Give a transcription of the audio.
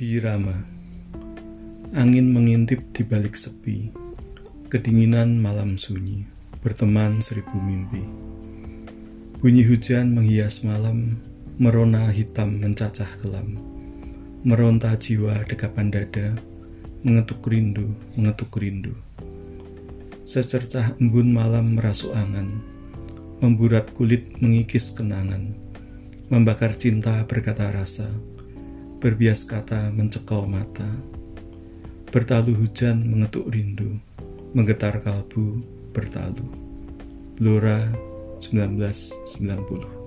Irama Angin mengintip di balik sepi. Kedinginan malam sunyi. Berteman seribu mimpi. Bunyi hujan menghias malam. Merona hitam mencacah kelam. Meronta jiwa dekapan dada. Mengetuk rindu, mengetuk rindu. Secercah embun malam merasuk angan. Memburat kulit mengikis kenangan. Membakar cinta berkata rasa Berbias kata mencekau mata. Bertalu hujan mengetuk rindu Menggetar kalbu bertalu. Blora 1990